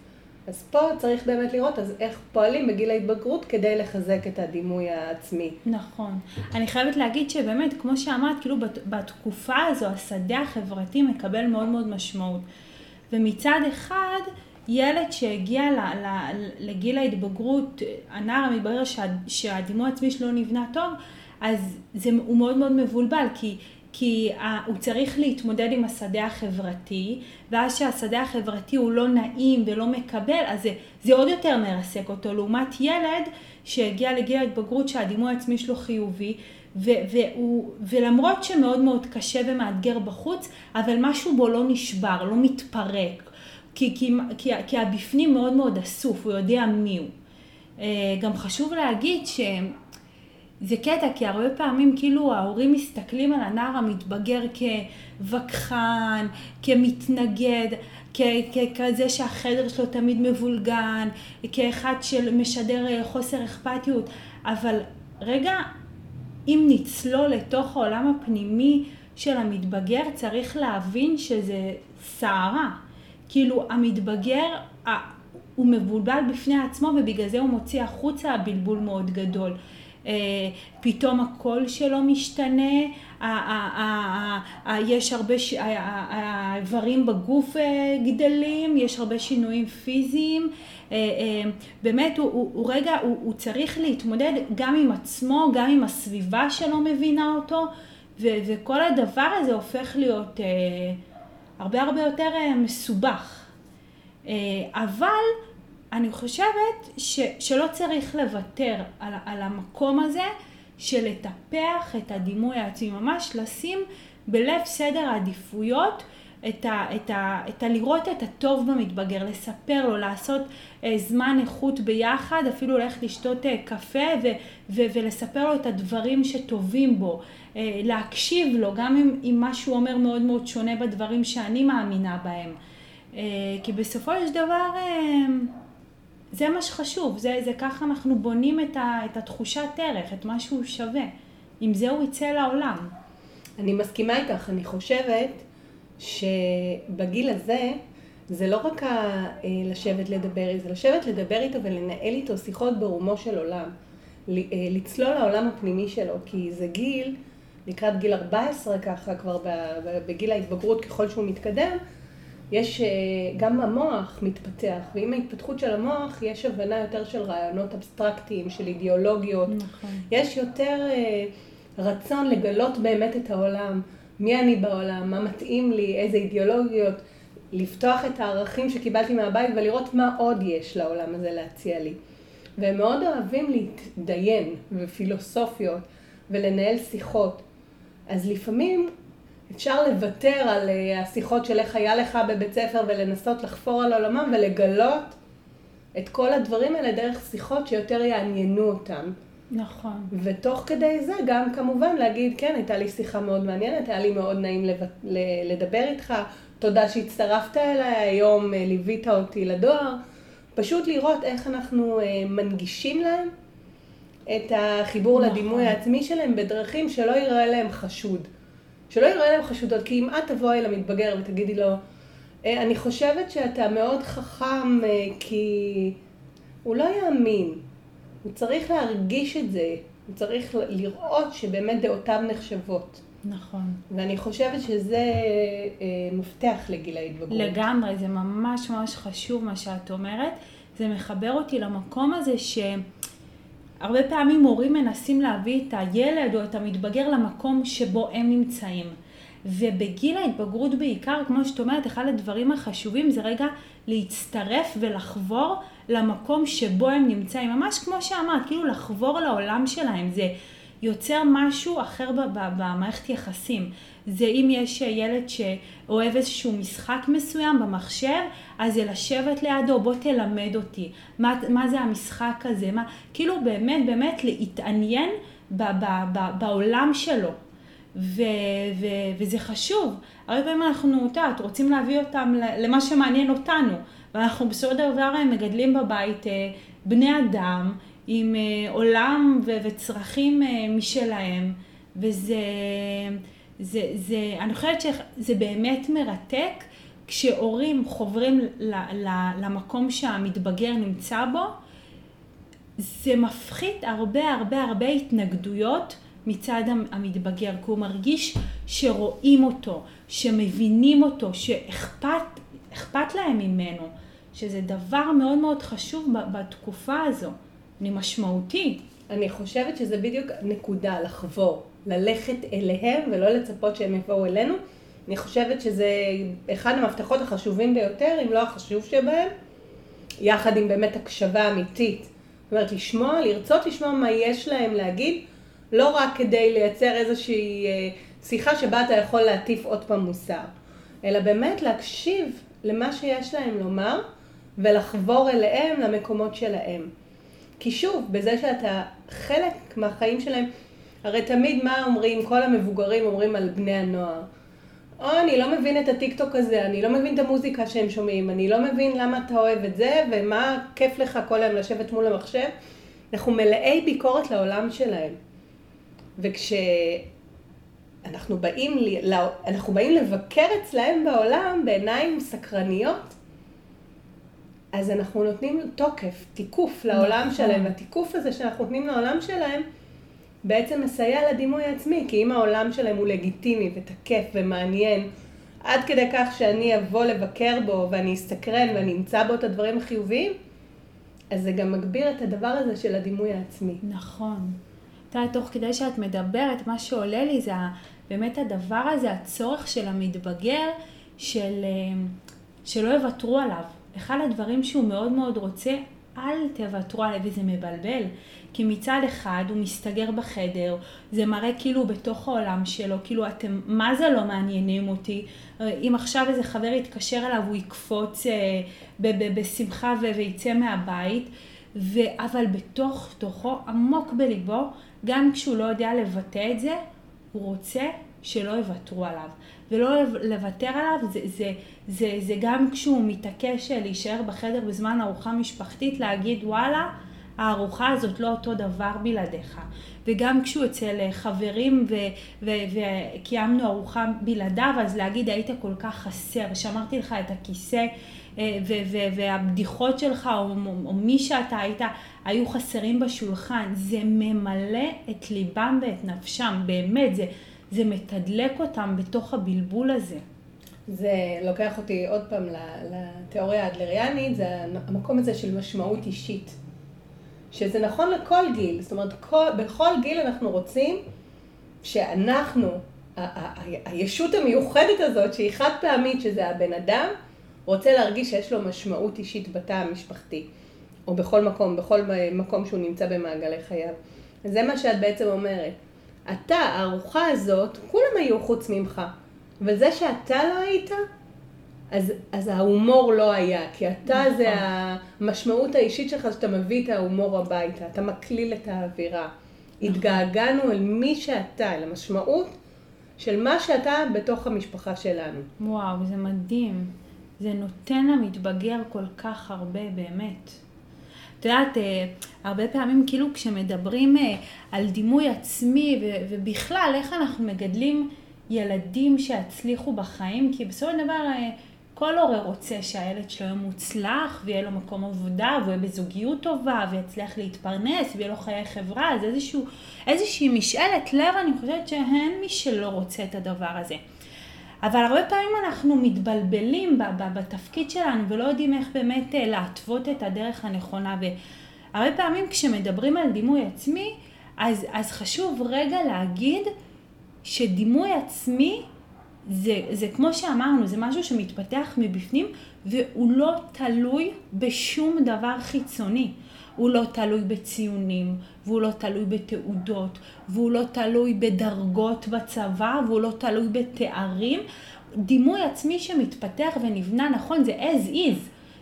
אז פה צריך באמת לראות אז איך פועלים בגיל ההתבגרות כדי לחזק את הדימוי העצמי. נכון. אני חייבת להגיד שבאמת, כמו שאמרת, כאילו בתקופה הזו השדה החברתי מקבל מאוד מאוד משמעות. ומצד אחד, ילד שהגיע ל, ל, לגיל ההתבגרות, הנער המתברר שה, שהדימוי העצמי שלו נבנה טוב, אז זה, הוא מאוד מאוד מבולבל, כי, כי הוא צריך להתמודד עם השדה החברתי, ואז שהשדה החברתי הוא לא נעים ולא מקבל, אז זה, זה עוד יותר מרסק אותו, לעומת ילד שהגיע לגיל ההתבגרות שהדימוי העצמי שלו חיובי, ו- והוא, ולמרות שמאוד מאוד קשה ומאתגר בחוץ, אבל משהו בו לא נשבר, לא מתפרק, כי, כי, כי, כי הבפנים מאוד מאוד אסוף, הוא יודע מי הוא. אה, גם חשוב להגיד ש... זה קטע, כי הרבה פעמים כאילו ההורים מסתכלים על הנער המתבגר כווכחן, כמתנגד, ככזה שהחדר שלו תמיד מבולגן, כאחד שמשדר אה, חוסר אכפתיות, אבל רגע, אם נצלול לתוך העולם הפנימי של המתבגר, צריך להבין שזה סערה. כאילו, המתבגר, הוא מבולבל בפני עצמו ובגלל זה הוא מוציא החוצה בלבול מאוד גדול. אה, פתאום הקול שלו משתנה, יש הרבה, האיברים בגוף אה, גדלים, יש הרבה שינויים פיזיים. אה, באמת הוא, רגע, הוא, צריך להתמודד גם עם עצמו, גם עם הסביבה שלא מבינה אותו, וכל הדבר הזה הופך להיות הרבה הרבה יותר מסובך. אבל אני חושבת ש, שלא צריך לוותר על, על המקום הזה של לטפח את הדימוי העצמי, ממש לשים בלב סדר העדיפויות את ה, את ה, את ה... לראות את הטוב במתבגר, לספר לו, לעשות אה, זמן איכות ביחד, אפילו ללכת לשתות אה, קפה ו, ו, ולספר לו את הדברים שטובים בו, אה, להקשיב לו, גם אם, אם מה שהוא אומר מאוד מאוד שונה בדברים שאני מאמינה בהם. אה, כי בסופו של דבר... אה, זה מה שחשוב, זה, זה ככה אנחנו בונים את, ה, את התחושת ערך, את מה שהוא שווה. עם זה הוא יצא לעולם. אני מסכימה איתך, אני חושבת שבגיל הזה זה לא רק ה, אה, לשבת לדבר, זה לשבת לדבר איתו ולנהל איתו שיחות ברומו של עולם. אה, לצלול לעולם הפנימי שלו, כי זה גיל, לקראת גיל 14 ככה, כבר בגיל ההתבגרות ככל שהוא מתקדם, יש, אה, גם המוח מתפתח, ועם ההתפתחות של המוח יש הבנה יותר של רעיונות אבסטרקטיים, של אידיאולוגיות. נכון. יש יותר אה, רצון לגלות באמת את העולם, מי אני בעולם, מה מתאים לי, איזה אידיאולוגיות, לפתוח את הערכים שקיבלתי מהבית ולראות מה עוד יש לעולם הזה להציע לי. והם מאוד אוהבים להתדיין ופילוסופיות ולנהל שיחות. אז לפעמים אפשר לוותר על אה, השיחות של איך היה לך בבית ספר ולנסות לחפור על עולמם ולגלות את כל הדברים האלה דרך שיחות שיותר יעניינו אותם. נכון. ותוך כדי זה גם כמובן להגיד, כן, הייתה לי שיחה מאוד מעניינת, היה לי מאוד נעים לדבר איתך, תודה שהצטרפת אליי, היום אה, ליווית אותי לדואר. פשוט לראות איך אנחנו אה, מנגישים להם את החיבור נכון. לדימוי העצמי שלהם בדרכים שלא יראה להם חשוד. שלא יראה להם חשודות, כי אם את תבואי למתבגר ותגידי לו, אה, אני חושבת שאתה מאוד חכם אה, כי הוא לא יאמין, הוא צריך להרגיש את זה, הוא צריך לראות שבאמת דעותיו נחשבות. נכון. ואני חושבת שזה אה, מפתח לגיל ההתבגרות. לגמרי, זה ממש ממש חשוב מה שאת אומרת. זה מחבר אותי למקום הזה ש... הרבה פעמים הורים מנסים להביא את הילד או את המתבגר למקום שבו הם נמצאים. ובגיל ההתבגרות בעיקר, כמו שאת אומרת, אחד הדברים החשובים זה רגע להצטרף ולחבור למקום שבו הם נמצאים. ממש כמו שאמרת, כאילו לחבור לעולם שלהם. זה יוצר משהו אחר במערכת יחסים. זה אם יש ילד שאוהב איזשהו משחק מסוים במחשב, אז זה לשבת לידו, בוא תלמד אותי. מה, מה זה המשחק הזה? מה, כאילו באמת באמת להתעניין ב, ב, ב, בעולם שלו. ו, ו, וזה חשוב. הרבה פעמים אנחנו, את יודעת, רוצים להביא אותם למה שמעניין אותנו. ואנחנו בסופו של דבר מגדלים בבית אה, בני אדם עם אה, עולם וצרכים אה, משלהם, וזה, זה, זה, אני חושבת שזה באמת מרתק כשהורים חוברים ל, ל, למקום שהמתבגר נמצא בו, זה מפחית הרבה הרבה הרבה התנגדויות מצד המתבגר, כי הוא מרגיש שרואים אותו, שמבינים אותו, שאכפת להם ממנו, שזה דבר מאוד מאוד חשוב בתקופה הזו. אני משמעותי. אני חושבת שזה בדיוק נקודה, לחבור. ללכת אליהם ולא לצפות שהם יבואו אלינו. אני חושבת שזה אחד המפתחות החשובים ביותר, אם לא החשוב שבהם, יחד עם באמת הקשבה אמיתית. זאת אומרת, לשמוע, לרצות לשמוע מה יש להם להגיד, לא רק כדי לייצר איזושהי אה, שיחה שבה אתה יכול להטיף עוד פעם מוסר, אלא באמת להקשיב למה שיש להם לומר ולחבור אליהם למקומות שלהם. כי שוב, בזה שאתה חלק מהחיים שלהם, הרי תמיד מה אומרים, כל המבוגרים אומרים על בני הנוער. או אני לא מבין את הטיקטוק הזה, אני לא מבין את המוזיקה שהם שומעים, אני לא מבין למה אתה אוהב את זה, ומה כיף לך כל היום לשבת מול המחשב. אנחנו מלאי ביקורת לעולם שלהם. וכשאנחנו באים, אנחנו באים לבקר אצלהם בעולם בעיניים סקרניות, אז אנחנו נותנים תוקף, תיקוף לעולם נכון. שלהם, והתיקוף הזה שאנחנו נותנים לעולם שלהם, בעצם מסייע לדימוי העצמי, כי אם העולם שלהם הוא לגיטימי ותקף ומעניין, עד כדי כך שאני אבוא לבקר בו ואני אסתקרן ואני אמצא בו את הדברים החיוביים, אז זה גם מגביר את הדבר הזה של הדימוי העצמי. נכון. אתה תוך כדי שאת מדברת, מה שעולה לי זה באמת הדבר הזה, הצורך של המתבגר, של, אה, שלא יוותרו עליו. אחד הדברים שהוא מאוד מאוד רוצה, אל תוותרו עליו, וזה מבלבל. כי מצד אחד הוא מסתגר בחדר, זה מראה כאילו בתוך העולם שלו, כאילו אתם, מה זה לא מעניינים אותי? אם עכשיו איזה חבר יתקשר אליו, הוא יקפוץ אה, בשמחה ויצא מהבית, ו, אבל בתוך תוכו, עמוק בליבו, גם כשהוא לא יודע לבטא את זה, הוא רוצה שלא יוותרו עליו. ולא לוותר עליו, זה, זה, זה, זה גם כשהוא מתעקש להישאר בחדר בזמן ארוחה משפחתית, להגיד וואלה, הארוחה הזאת לא אותו דבר בלעדיך. וגם כשהוא אצל חברים וקיימנו ארוחה בלעדיו, אז להגיד היית כל כך חסר, שמרתי לך את הכיסא אה, והבדיחות שלך או, או מי שאתה היית, היו חסרים בשולחן. זה ממלא את ליבם ואת נפשם, באמת, זה, זה מתדלק אותם בתוך הבלבול הזה. זה לוקח אותי עוד פעם לתיאוריה האדלריאנית, זה המקום הזה של משמעות אישית. שזה נכון לכל גיל, זאת אומרת, כל, בכל גיל אנחנו רוצים שאנחנו, הישות המיוחדת הזאת, שהיא חד פעמית, שזה הבן אדם, רוצה להרגיש שיש לו משמעות אישית בתא המשפחתי, או בכל מקום, בכל מקום שהוא נמצא במעגלי חייו. זה מה שאת בעצם אומרת. אתה, הארוחה הזאת, כולם היו חוץ ממך, אבל זה שאתה לא היית, אז, אז ההומור לא היה, כי אתה נכון. זה המשמעות האישית שלך, שאתה מביא את ההומור הביתה, אתה מקליל את האווירה. נכון. התגעגענו אל מי שאתה, אל המשמעות של מה שאתה בתוך המשפחה שלנו. וואו, זה מדהים. זה נותן למתבגר כל כך הרבה, באמת. את יודעת, אה, הרבה פעמים כאילו כשמדברים אה, על דימוי עצמי ובכלל איך אנחנו מגדלים ילדים שיצליחו בחיים, כי בסופו של דבר אה, כל הורה רוצה שהילד שלו יהיה מוצלח, ויהיה לו מקום עבודה, והוא יהיה בזוגיות טובה, ויצליח להתפרנס, ויהיה לו חיי חברה, אז איזשהו, איזושהי משאלת לב, אני חושבת שאין מי שלא רוצה את הדבר הזה. אבל הרבה פעמים אנחנו מתבלבלים בתפקיד שלנו ולא יודעים איך באמת אה, להתוות את הדרך הנכונה. והרבה פעמים כשמדברים על דימוי עצמי, אז, אז חשוב רגע להגיד שדימוי עצמי זה, זה כמו שאמרנו, זה משהו שמתפתח מבפנים והוא לא תלוי בשום דבר חיצוני. הוא לא תלוי בציונים, והוא לא תלוי בתעודות, והוא לא תלוי בדרגות בצבא, והוא לא תלוי בתארים. דימוי עצמי שמתפתח ונבנה נכון זה as is.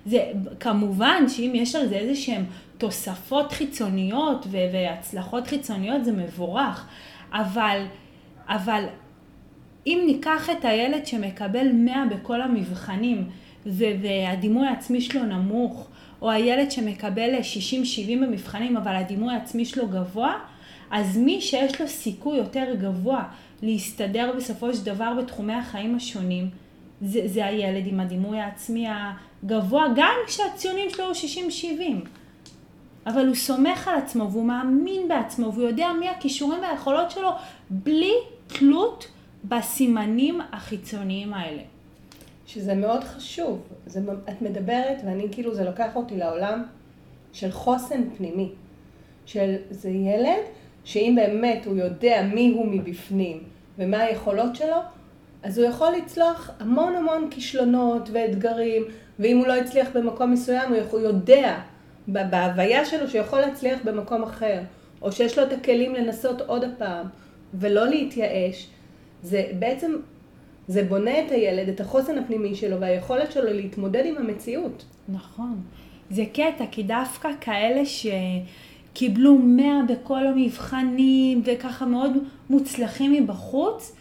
זה כמובן שאם יש על זה איזה שהם תוספות חיצוניות והצלחות חיצוניות זה מבורך, אבל, אבל אם ניקח את הילד שמקבל 100 בכל המבחנים והדימוי העצמי שלו נמוך, או הילד שמקבל 60-70 במבחנים אבל הדימוי העצמי שלו גבוה, אז מי שיש לו סיכוי יותר גבוה להסתדר בסופו של דבר בתחומי החיים השונים, זה, זה הילד עם הדימוי העצמי הגבוה, גם כשהציונים שלו הוא 60-70. אבל הוא סומך על עצמו והוא מאמין בעצמו והוא יודע מי הכישורים והיכולות שלו בלי תלות בסימנים החיצוניים האלה. שזה מאוד חשוב. זה, את מדברת, ואני כאילו, זה לוקח אותי לעולם של חוסן פנימי. של, זה ילד שאם באמת הוא יודע מי הוא מבפנים ומה היכולות שלו, אז הוא יכול לצלוח המון המון כישלונות ואתגרים, ואם הוא לא הצליח במקום מסוים, הוא יכול, יודע בהוויה שלו שיכול להצליח במקום אחר, או שיש לו את הכלים לנסות עוד הפעם, ולא להתייאש. זה בעצם, זה בונה את הילד, את החוסן הפנימי שלו והיכולת שלו להתמודד עם המציאות. נכון. זה קטע, כי דווקא כאלה שקיבלו מאה בכל המבחנים וככה מאוד מוצלחים מבחוץ,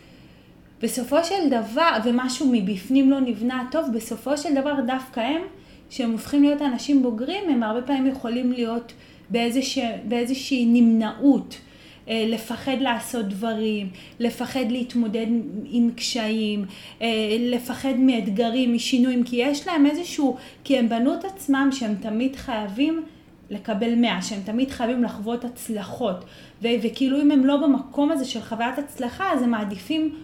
בסופו של דבר, ומשהו מבפנים לא נבנה טוב, בסופו של דבר דווקא הם, שהם הופכים להיות אנשים בוגרים, הם הרבה פעמים יכולים להיות באיזושה, באיזושהי נמנעות. אה, לפחד לעשות דברים, לפחד להתמודד עם קשיים, אה, לפחד מאתגרים, משינויים, כי יש להם איזשהו, כי הם בנו את עצמם שהם תמיד חייבים לקבל מאה, שהם תמיד חייבים לחוות הצלחות, ו- וכאילו אם הם לא במקום הזה של חוויית הצלחה, אז הם מעדיפים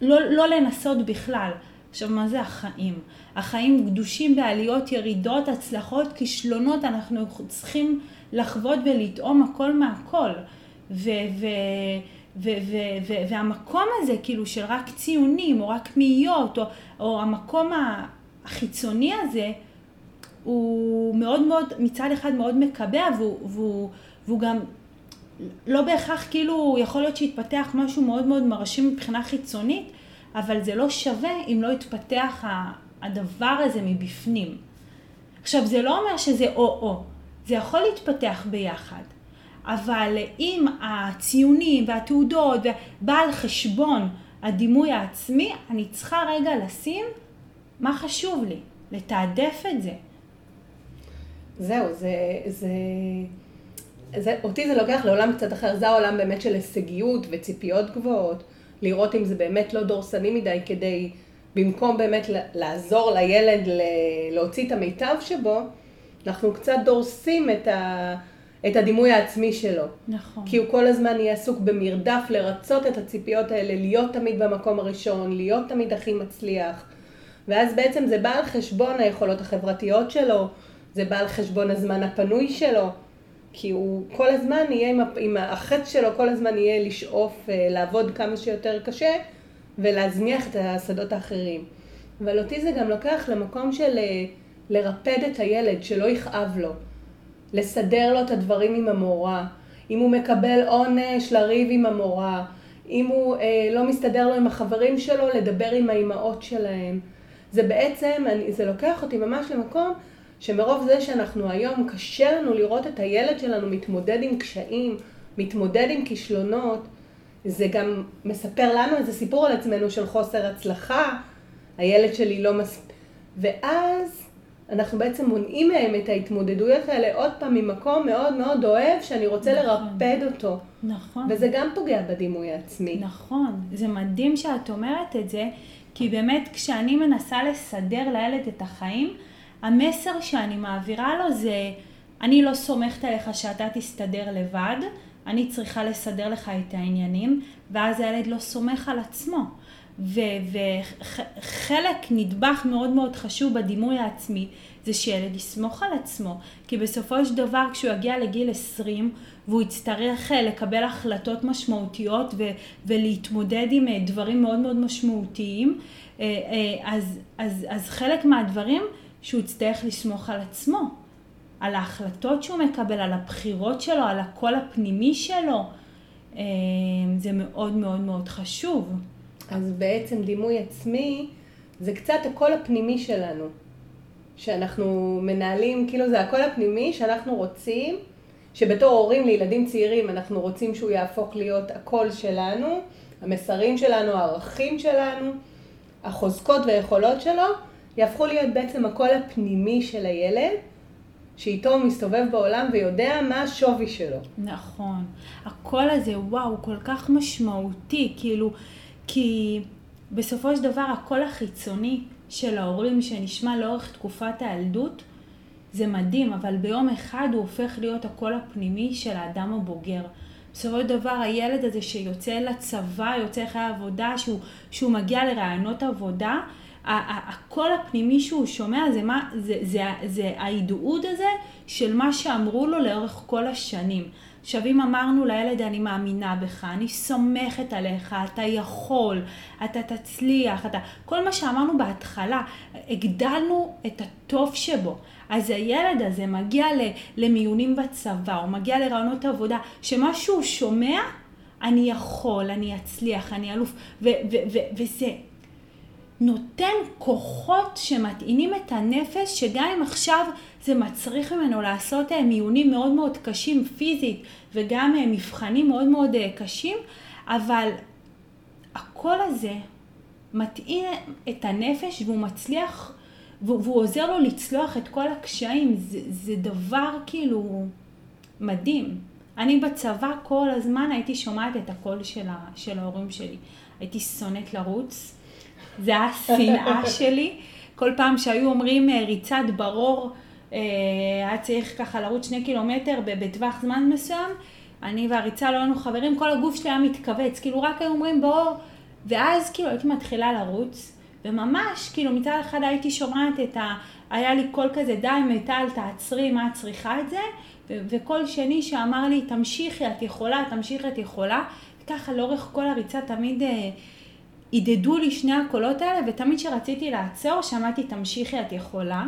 לא, לא לנסות בכלל. עכשיו, מה זה החיים? החיים גדושים בעליות, ירידות, הצלחות, כישלונות, אנחנו צריכים לחוות ולטעום הכל מהכל. והמקום הזה, כאילו, של רק ציונים, או רק מאיות, או, או המקום החיצוני הזה, הוא מאוד מאוד, מצד אחד מאוד מקבע, והוא, והוא, והוא גם לא בהכרח, כאילו, יכול להיות שיתפתח משהו מאוד מאוד מרשים מבחינה חיצונית, אבל זה לא שווה אם לא יתפתח הדבר הזה מבפנים. עכשיו, זה לא אומר שזה או-או, זה יכול להתפתח ביחד. אבל אם הציונים והתעודות בא על חשבון הדימוי העצמי, אני צריכה רגע לשים מה חשוב לי, לתעדף את זה. זהו, זה, זה, זה, אותי זה לוקח לעולם קצת אחר, זה העולם באמת של הישגיות וציפיות גבוהות, לראות אם זה באמת לא דורסני מדי כדי, במקום באמת לעזור לילד להוציא את המיטב שבו, אנחנו קצת דורסים את ה... את הדימוי העצמי שלו. נכון. כי הוא כל הזמן יהיה עסוק במרדף לרצות את הציפיות האלה, להיות תמיד במקום הראשון, להיות תמיד הכי מצליח. ואז בעצם זה בא על חשבון היכולות החברתיות שלו, זה בא על חשבון הזמן הפנוי שלו, כי הוא כל הזמן יהיה עם, עם החטא שלו, כל הזמן יהיה לשאוף אה, לעבוד כמה שיותר קשה ולהזניח את השדות האחרים. אבל אותי זה גם לוקח למקום של אה, לרפד את הילד, שלא יכאב לו. לסדר לו את הדברים עם המורה, אם הוא מקבל עונש, לריב עם המורה, אם הוא אה, לא מסתדר לו עם החברים שלו, לדבר עם האימהות שלהם. זה בעצם, אני, זה לוקח אותי ממש למקום שמרוב זה שאנחנו היום, קשה לנו לראות את הילד שלנו מתמודד עם קשיים, מתמודד עם כישלונות, זה גם מספר לנו איזה סיפור על עצמנו של חוסר הצלחה, הילד שלי לא מספיק, ואז אנחנו בעצם מונעים מהם את ההתמודדויות האלה עוד פעם ממקום מאוד מאוד אוהב, שאני רוצה נכון. לרפד אותו. נכון. וזה גם פוגע בדימוי העצמי. נכון. זה מדהים שאת אומרת את זה, כי באמת כשאני מנסה לסדר לילד את החיים, המסר שאני מעבירה לו זה, אני לא סומכת עליך שאתה תסתדר לבד, אני צריכה לסדר לך את העניינים, ואז הילד לא סומך על עצמו. וחלק, נדבך מאוד מאוד חשוב בדימוי העצמי, זה שילד יסמוך על עצמו. כי בסופו של דבר, כשהוא יגיע לגיל 20, והוא יצטרך אה, לקבל החלטות משמעותיות ו- ולהתמודד עם אה, דברים מאוד מאוד משמעותיים, אה, אז, אז, אז חלק מהדברים שהוא יצטרך לסמוך על עצמו, על ההחלטות שהוא מקבל, על הבחירות שלו, על הקול הפנימי שלו. זה מאוד מאוד מאוד חשוב. אז בעצם דימוי עצמי זה קצת הקול הפנימי שלנו, שאנחנו מנהלים, כאילו זה הקול הפנימי שאנחנו רוצים, שבתור הורים לילדים צעירים אנחנו רוצים שהוא יהפוך להיות הקול שלנו, המסרים שלנו, הערכים שלנו, החוזקות והיכולות שלו, יהפכו להיות בעצם הקול הפנימי של הילד, שאיתו הוא מסתובב בעולם ויודע מה השווי שלו. נכון. הקול הזה, וואו, הוא כל כך משמעותי, כאילו... כי בסופו של דבר הקול החיצוני של ההורים שנשמע לאורך תקופת הילדות זה מדהים, אבל ביום אחד הוא הופך להיות הקול הפנימי של האדם הבוגר. בסופו של דבר הילד הזה שיוצא לצבא, יוצא לחיי עבודה, שהוא, שהוא מגיע לרעיונות עבודה, הקול הפנימי שהוא שומע זה, מה, זה, זה, זה ההדהוד הזה של מה שאמרו לו לאורך כל השנים. עכשיו אם אמרנו לילד אני מאמינה בך, אני סומכת עליך, אתה יכול, אתה תצליח, אתה... כל מה שאמרנו בהתחלה, הגדלנו את הטוב שבו. אז הילד הזה מגיע למיונים בצבא, הוא מגיע לרעיונות עבודה, שמה שהוא שומע, אני יכול, אני אצליח, אני אלוף, וזה נותן כוחות שמטעינים את הנפש, שגם אם עכשיו זה מצריך ממנו לעשות אה, מיונים מאוד מאוד קשים פיזית וגם אה, מבחנים מאוד מאוד אה, קשים, אבל הקול הזה מטעין את הנפש והוא מצליח, והוא עוזר לו לצלוח את כל הקשיים. זה, זה דבר כאילו מדהים. אני בצבא כל הזמן הייתי שומעת את הקול של, ה, של ההורים שלי. הייתי שונאת לרוץ. זה היה השנאה שלי. כל פעם שהיו אומרים אה, ריצת ברור, אה, היה צריך ככה לרוץ שני קילומטר בטווח זמן מסוים, אני והריצה לא היינו חברים, כל הגוף שלי היה מתכווץ, כאילו רק היו אומרים ברור, ואז כאילו הייתי מתחילה לרוץ, וממש כאילו מצד אחד הייתי שומעת את ה... היה לי קול כזה, די מטל, תעצרי, מה את צריכה את זה? וקול שני שאמר לי, תמשיכי, את יכולה, תמשיכי, את יכולה. וככה לאורך כל הריצה תמיד... הדהדו לי שני הקולות האלה, ותמיד כשרציתי לעצור, שמעתי תמשיכי את יכולה.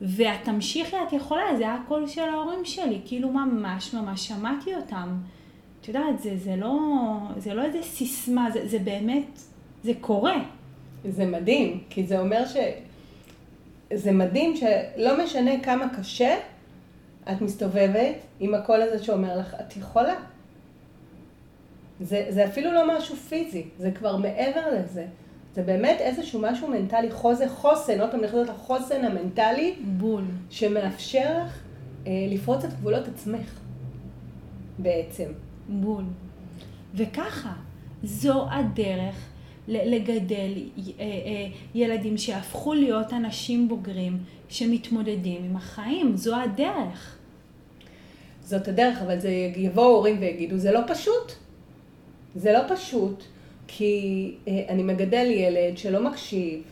והתמשיכי את יכולה, זה היה הקול של ההורים שלי, כאילו ממש ממש שמעתי אותם. את יודעת, זה, זה, לא, זה לא איזה סיסמה, זה, זה באמת, זה קורה. זה מדהים, כי זה אומר ש... זה מדהים שלא משנה כמה קשה, את מסתובבת עם הקול הזה שאומר לך, את יכולה. זה, זה אפילו לא משהו פיזי, זה כבר מעבר לזה. זה באמת איזשהו משהו מנטלי, חוזה, חוסן, עוד פעם נכנסת לחוסן המנטלי. בול. שמאפשר לך אה, לפרוץ את גבולות עצמך, בעצם. בול. וככה, זו הדרך לגדל אה, אה, ילדים שהפכו להיות אנשים בוגרים שמתמודדים עם החיים, זו הדרך. זאת הדרך, אבל זה יבואו הורים ויגידו, זה לא פשוט. זה לא פשוט, כי אה, אני מגדל ילד שלא מקשיב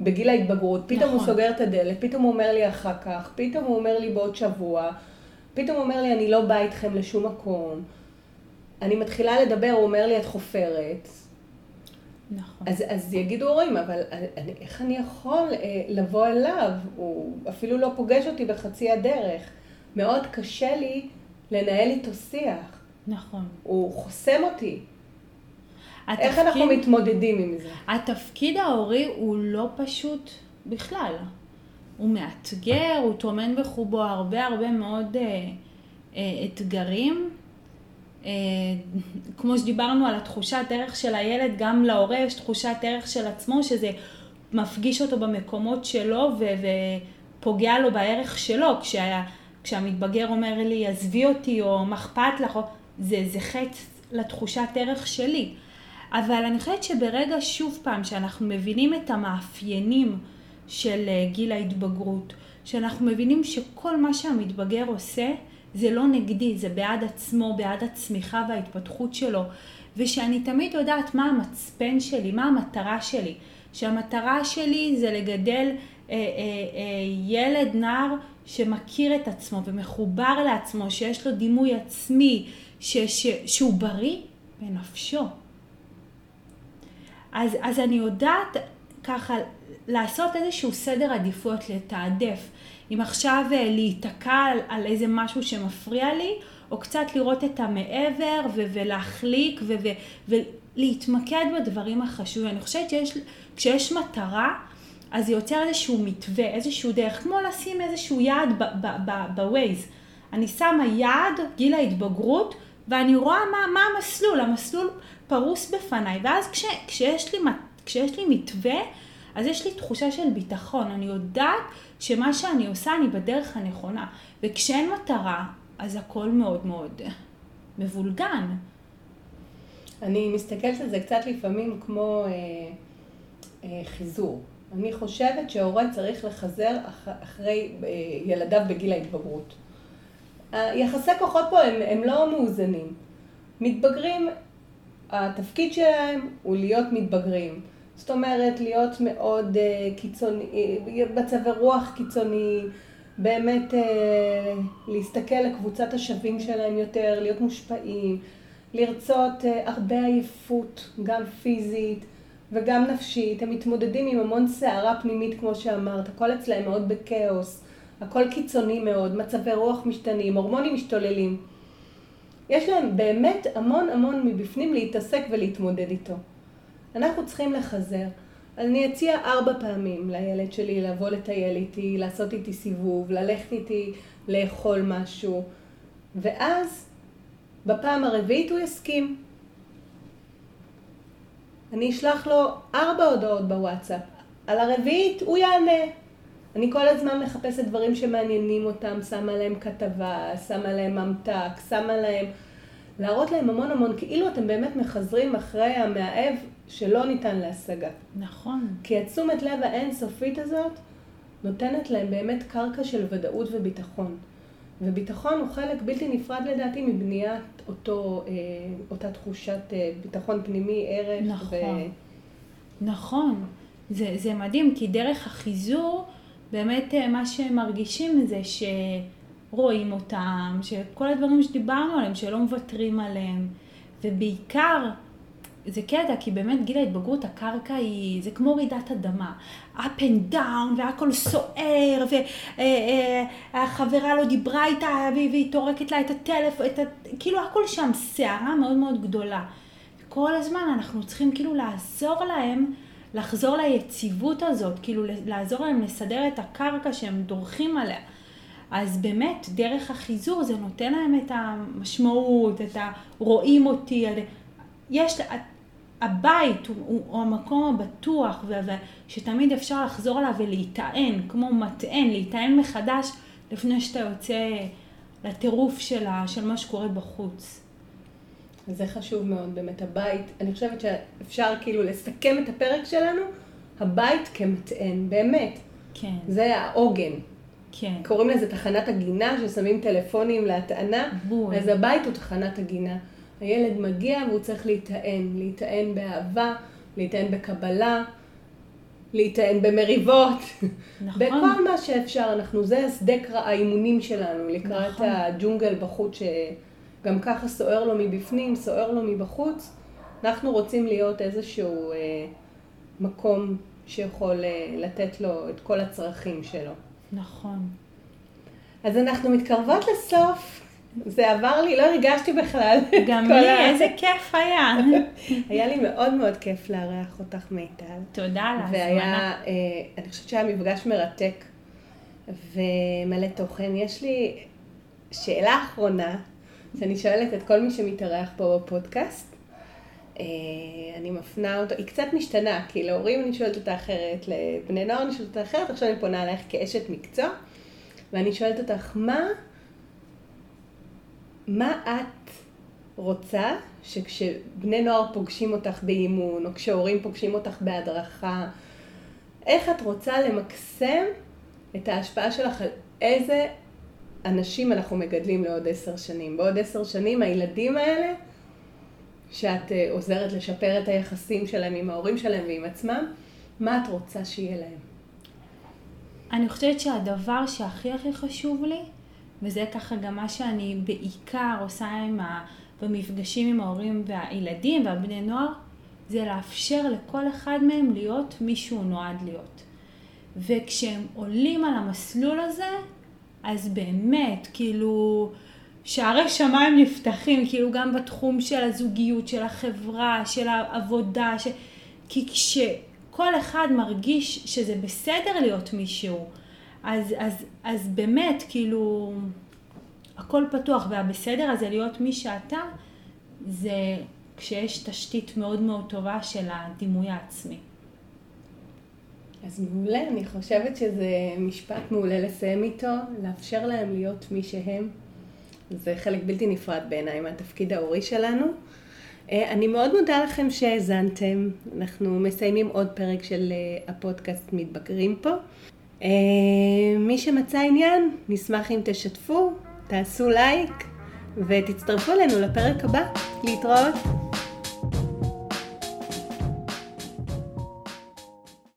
בגיל ההתבגרות, פתאום נכון. הוא סוגר את הדלת, פתאום הוא אומר לי אחר כך, פתאום הוא אומר לי בעוד שבוע, פתאום הוא אומר לי אני לא בא איתכם לשום מקום. אני מתחילה לדבר, הוא אומר לי את חופרת. נכון. אז, אז יגידו הורים, אבל אני, איך אני יכול אה, לבוא אליו? הוא אפילו לא פוגש אותי בחצי הדרך. מאוד קשה לי לנהל איתו שיח. נכון. הוא חוסם אותי. התפקיד, איך אנחנו מתמודדים עם זה? התפקיד ההורי הוא לא פשוט בכלל. הוא מאתגר, הוא טומן בחובו הרבה הרבה מאוד אה, אה, אתגרים. אה, כמו שדיברנו על התחושת ערך של הילד, גם להורה יש תחושת ערך של עצמו, שזה מפגיש אותו במקומות שלו ו- ופוגע לו בערך שלו. כשה, כשהמתבגר אומר לי, עזבי אותי, או מה אכפת לך. זה, זה חץ לתחושת ערך שלי. אבל אני חושבת שברגע שוב פעם שאנחנו מבינים את המאפיינים של אה, גיל ההתבגרות, שאנחנו מבינים שכל מה שהמתבגר עושה זה לא נגדי, זה בעד עצמו, בעד הצמיחה וההתפתחות שלו, ושאני תמיד יודעת מה המצפן שלי, מה המטרה שלי, שהמטרה שלי זה לגדל אה, אה, אה, ילד, נער, שמכיר את עצמו ומחובר לעצמו, שיש לו דימוי עצמי, ש, ש, שהוא בריא בנפשו. אז, אז אני יודעת ככה לעשות איזשהו סדר עדיפויות, לתעדף. אם עכשיו אה, להיתקע על, על איזה משהו שמפריע לי, או קצת לראות את המעבר ו- ולהחליק ו- ו- ולהתמקד בדברים החשובים. אני חושבת שכשיש מטרה, אז זה יוצר איזשהו מתווה, איזשהו דרך, כמו לשים איזשהו יעד בווייז. אני שמה יעד, גיל ההתבגרות, ואני רואה מה, מה המסלול, המסלול פרוס בפניי, ואז כש, כשיש, לי, כשיש לי מתווה, אז יש לי תחושה של ביטחון, אני יודעת שמה שאני עושה אני בדרך הנכונה, וכשאין מטרה, אז הכל מאוד מאוד מבולגן. אני מסתכלת על זה קצת לפעמים כמו אה, אה, חיזור. אני חושבת שהורה צריך לחזר אח, אחרי אה, ילדיו בגיל ההתבגרות. היחסי כוחות פה הם, הם לא מאוזנים. מתבגרים, התפקיד שלהם הוא להיות מתבגרים. זאת אומרת, להיות מאוד uh, קיצוני, מצבי רוח קיצוני, באמת uh, להסתכל לקבוצת השווים שלהם יותר, להיות מושפעים, לרצות uh, הרבה עייפות, גם פיזית וגם נפשית. הם מתמודדים עם המון סערה פנימית, כמו שאמרת, הכל אצלהם מאוד בכאוס, הכל קיצוני מאוד, מצבי רוח משתנים, הורמונים משתוללים. יש להם באמת המון המון מבפנים להתעסק ולהתמודד איתו. אנחנו צריכים לחזר. אני אציע ארבע פעמים לילד שלי לבוא לטייל איתי, לעשות איתי סיבוב, ללכת איתי לאכול משהו, ואז בפעם הרביעית הוא יסכים. אני אשלח לו ארבע הודעות בוואטסאפ. על הרביעית הוא יענה. אני כל הזמן מחפשת דברים שמעניינים אותם, שמה להם כתבה, שמה להם ממתק, שמה להם... להראות להם המון המון, כאילו אתם באמת מחזרים אחרי המאהב שלא ניתן להשגה. נכון. כי התשומת לב האינסופית הזאת נותנת להם באמת קרקע של ודאות וביטחון. וביטחון הוא חלק בלתי נפרד לדעתי מבניית אותו, אה, אותה תחושת אה, ביטחון פנימי, ערך. נכון. ו... נכון. זה, זה מדהים, כי דרך החיזור, באמת אה, מה שהם מרגישים זה שרואים אותם, שכל הדברים שדיברנו עליהם, שלא מוותרים עליהם, ובעיקר זה קטע, כי באמת גיל ההתבגרות, הקרקע היא, זה כמו רעידת אדמה. up and down, והכל סוער, והחברה לא דיברה איתה, והיא טורקת לה את הטלפון, את ה... כאילו הכל שם סערה מאוד מאוד גדולה. כל הזמן אנחנו צריכים כאילו לעזור להם לחזור ליציבות הזאת, כאילו לעזור להם לסדר את הקרקע שהם דורכים עליה. אז באמת, דרך החיזור זה נותן להם את המשמעות, את ה... רואים אותי, יש, הבית הוא, הוא, הוא המקום הבטוח שתמיד אפשר לחזור אליו ולהיטען, כמו מטען, להיטען מחדש לפני שאתה יוצא לטירוף שלה, של מה שקורה בחוץ. זה חשוב מאוד, באמת, הבית, אני חושבת שאפשר כאילו לסכם את הפרק שלנו, הבית כמטען, באמת. כן. זה העוגן. כן. קוראים לזה תחנת הגינה, ששמים טלפונים להטענה, בול. אז הבית הוא תחנת הגינה. הילד מגיע והוא צריך להיטען, להיטען באהבה, להיטען בקבלה, להיטען במריבות. נכון. בכל מה שאפשר, אנחנו, זה שדה האימונים שלנו, לקראת נכון. הג'ונגל בחוץ, שגם ככה סוער לו מבפנים, סוער לו מבחוץ. אנחנו רוצים להיות איזשהו אה, מקום שיכול אה, לתת לו את כל הצרכים שלו. נכון. אז אנחנו מתקרבות לסוף. זה עבר לי, לא הרגשתי בכלל. [laughs] גם לי, איזה כיף היה. [laughs] היה לי מאוד מאוד כיף לארח אותך מיטל. תודה על ההזמנה. והיה, אה, אני חושבת שהיה מפגש מרתק ומלא תוכן. יש לי שאלה אחרונה, שאני שואלת את כל מי שמתארח פה בפודקאסט. אה, אני מפנה אותו, היא קצת משתנה, כי להורים אני שואלת אותה אחרת, לבני נוער אני שואלת אותה אחרת, עכשיו אני פונה אלייך כאשת מקצוע, ואני שואלת אותך, מה מה את רוצה שכשבני נוער פוגשים אותך באימון, או כשהורים פוגשים אותך בהדרכה, איך את רוצה למקסם את ההשפעה שלך על איזה אנשים אנחנו מגדלים לעוד עשר שנים. בעוד עשר שנים הילדים האלה, שאת אה, עוזרת לשפר את היחסים שלהם עם ההורים שלהם ועם עצמם, מה את רוצה שיהיה להם? אני חושבת שהדבר שהכי הכי חשוב לי, וזה ככה גם מה שאני בעיקר עושה עם ה... במפגשים עם ההורים והילדים והבני נוער, זה לאפשר לכל אחד מהם להיות מי שהוא נועד להיות. וכשהם עולים על המסלול הזה, אז באמת, כאילו, שערי שמיים נפתחים, כאילו גם בתחום של הזוגיות, של החברה, של העבודה, ש... כי כשכל אחד מרגיש שזה בסדר להיות מישהו, אז, אז, אז באמת, כאילו, הכל פתוח, והבסדר הזה להיות מי שאתה, זה כשיש תשתית מאוד מאוד טובה של הדימוי העצמי. אז מעולה, אני חושבת שזה משפט מעולה לסיים איתו, לאפשר להם להיות מי שהם. זה חלק בלתי נפרד בעיניי מהתפקיד ההורי שלנו. אה, אני מאוד מודה לכם שהאזנתם. אנחנו מסיימים עוד פרק של אה, הפודקאסט מתבגרים פה. אה, מי שמצא עניין, נשמח אם תשתפו, תעשו לייק ותצטרפו אלינו לפרק הבא. להתראות.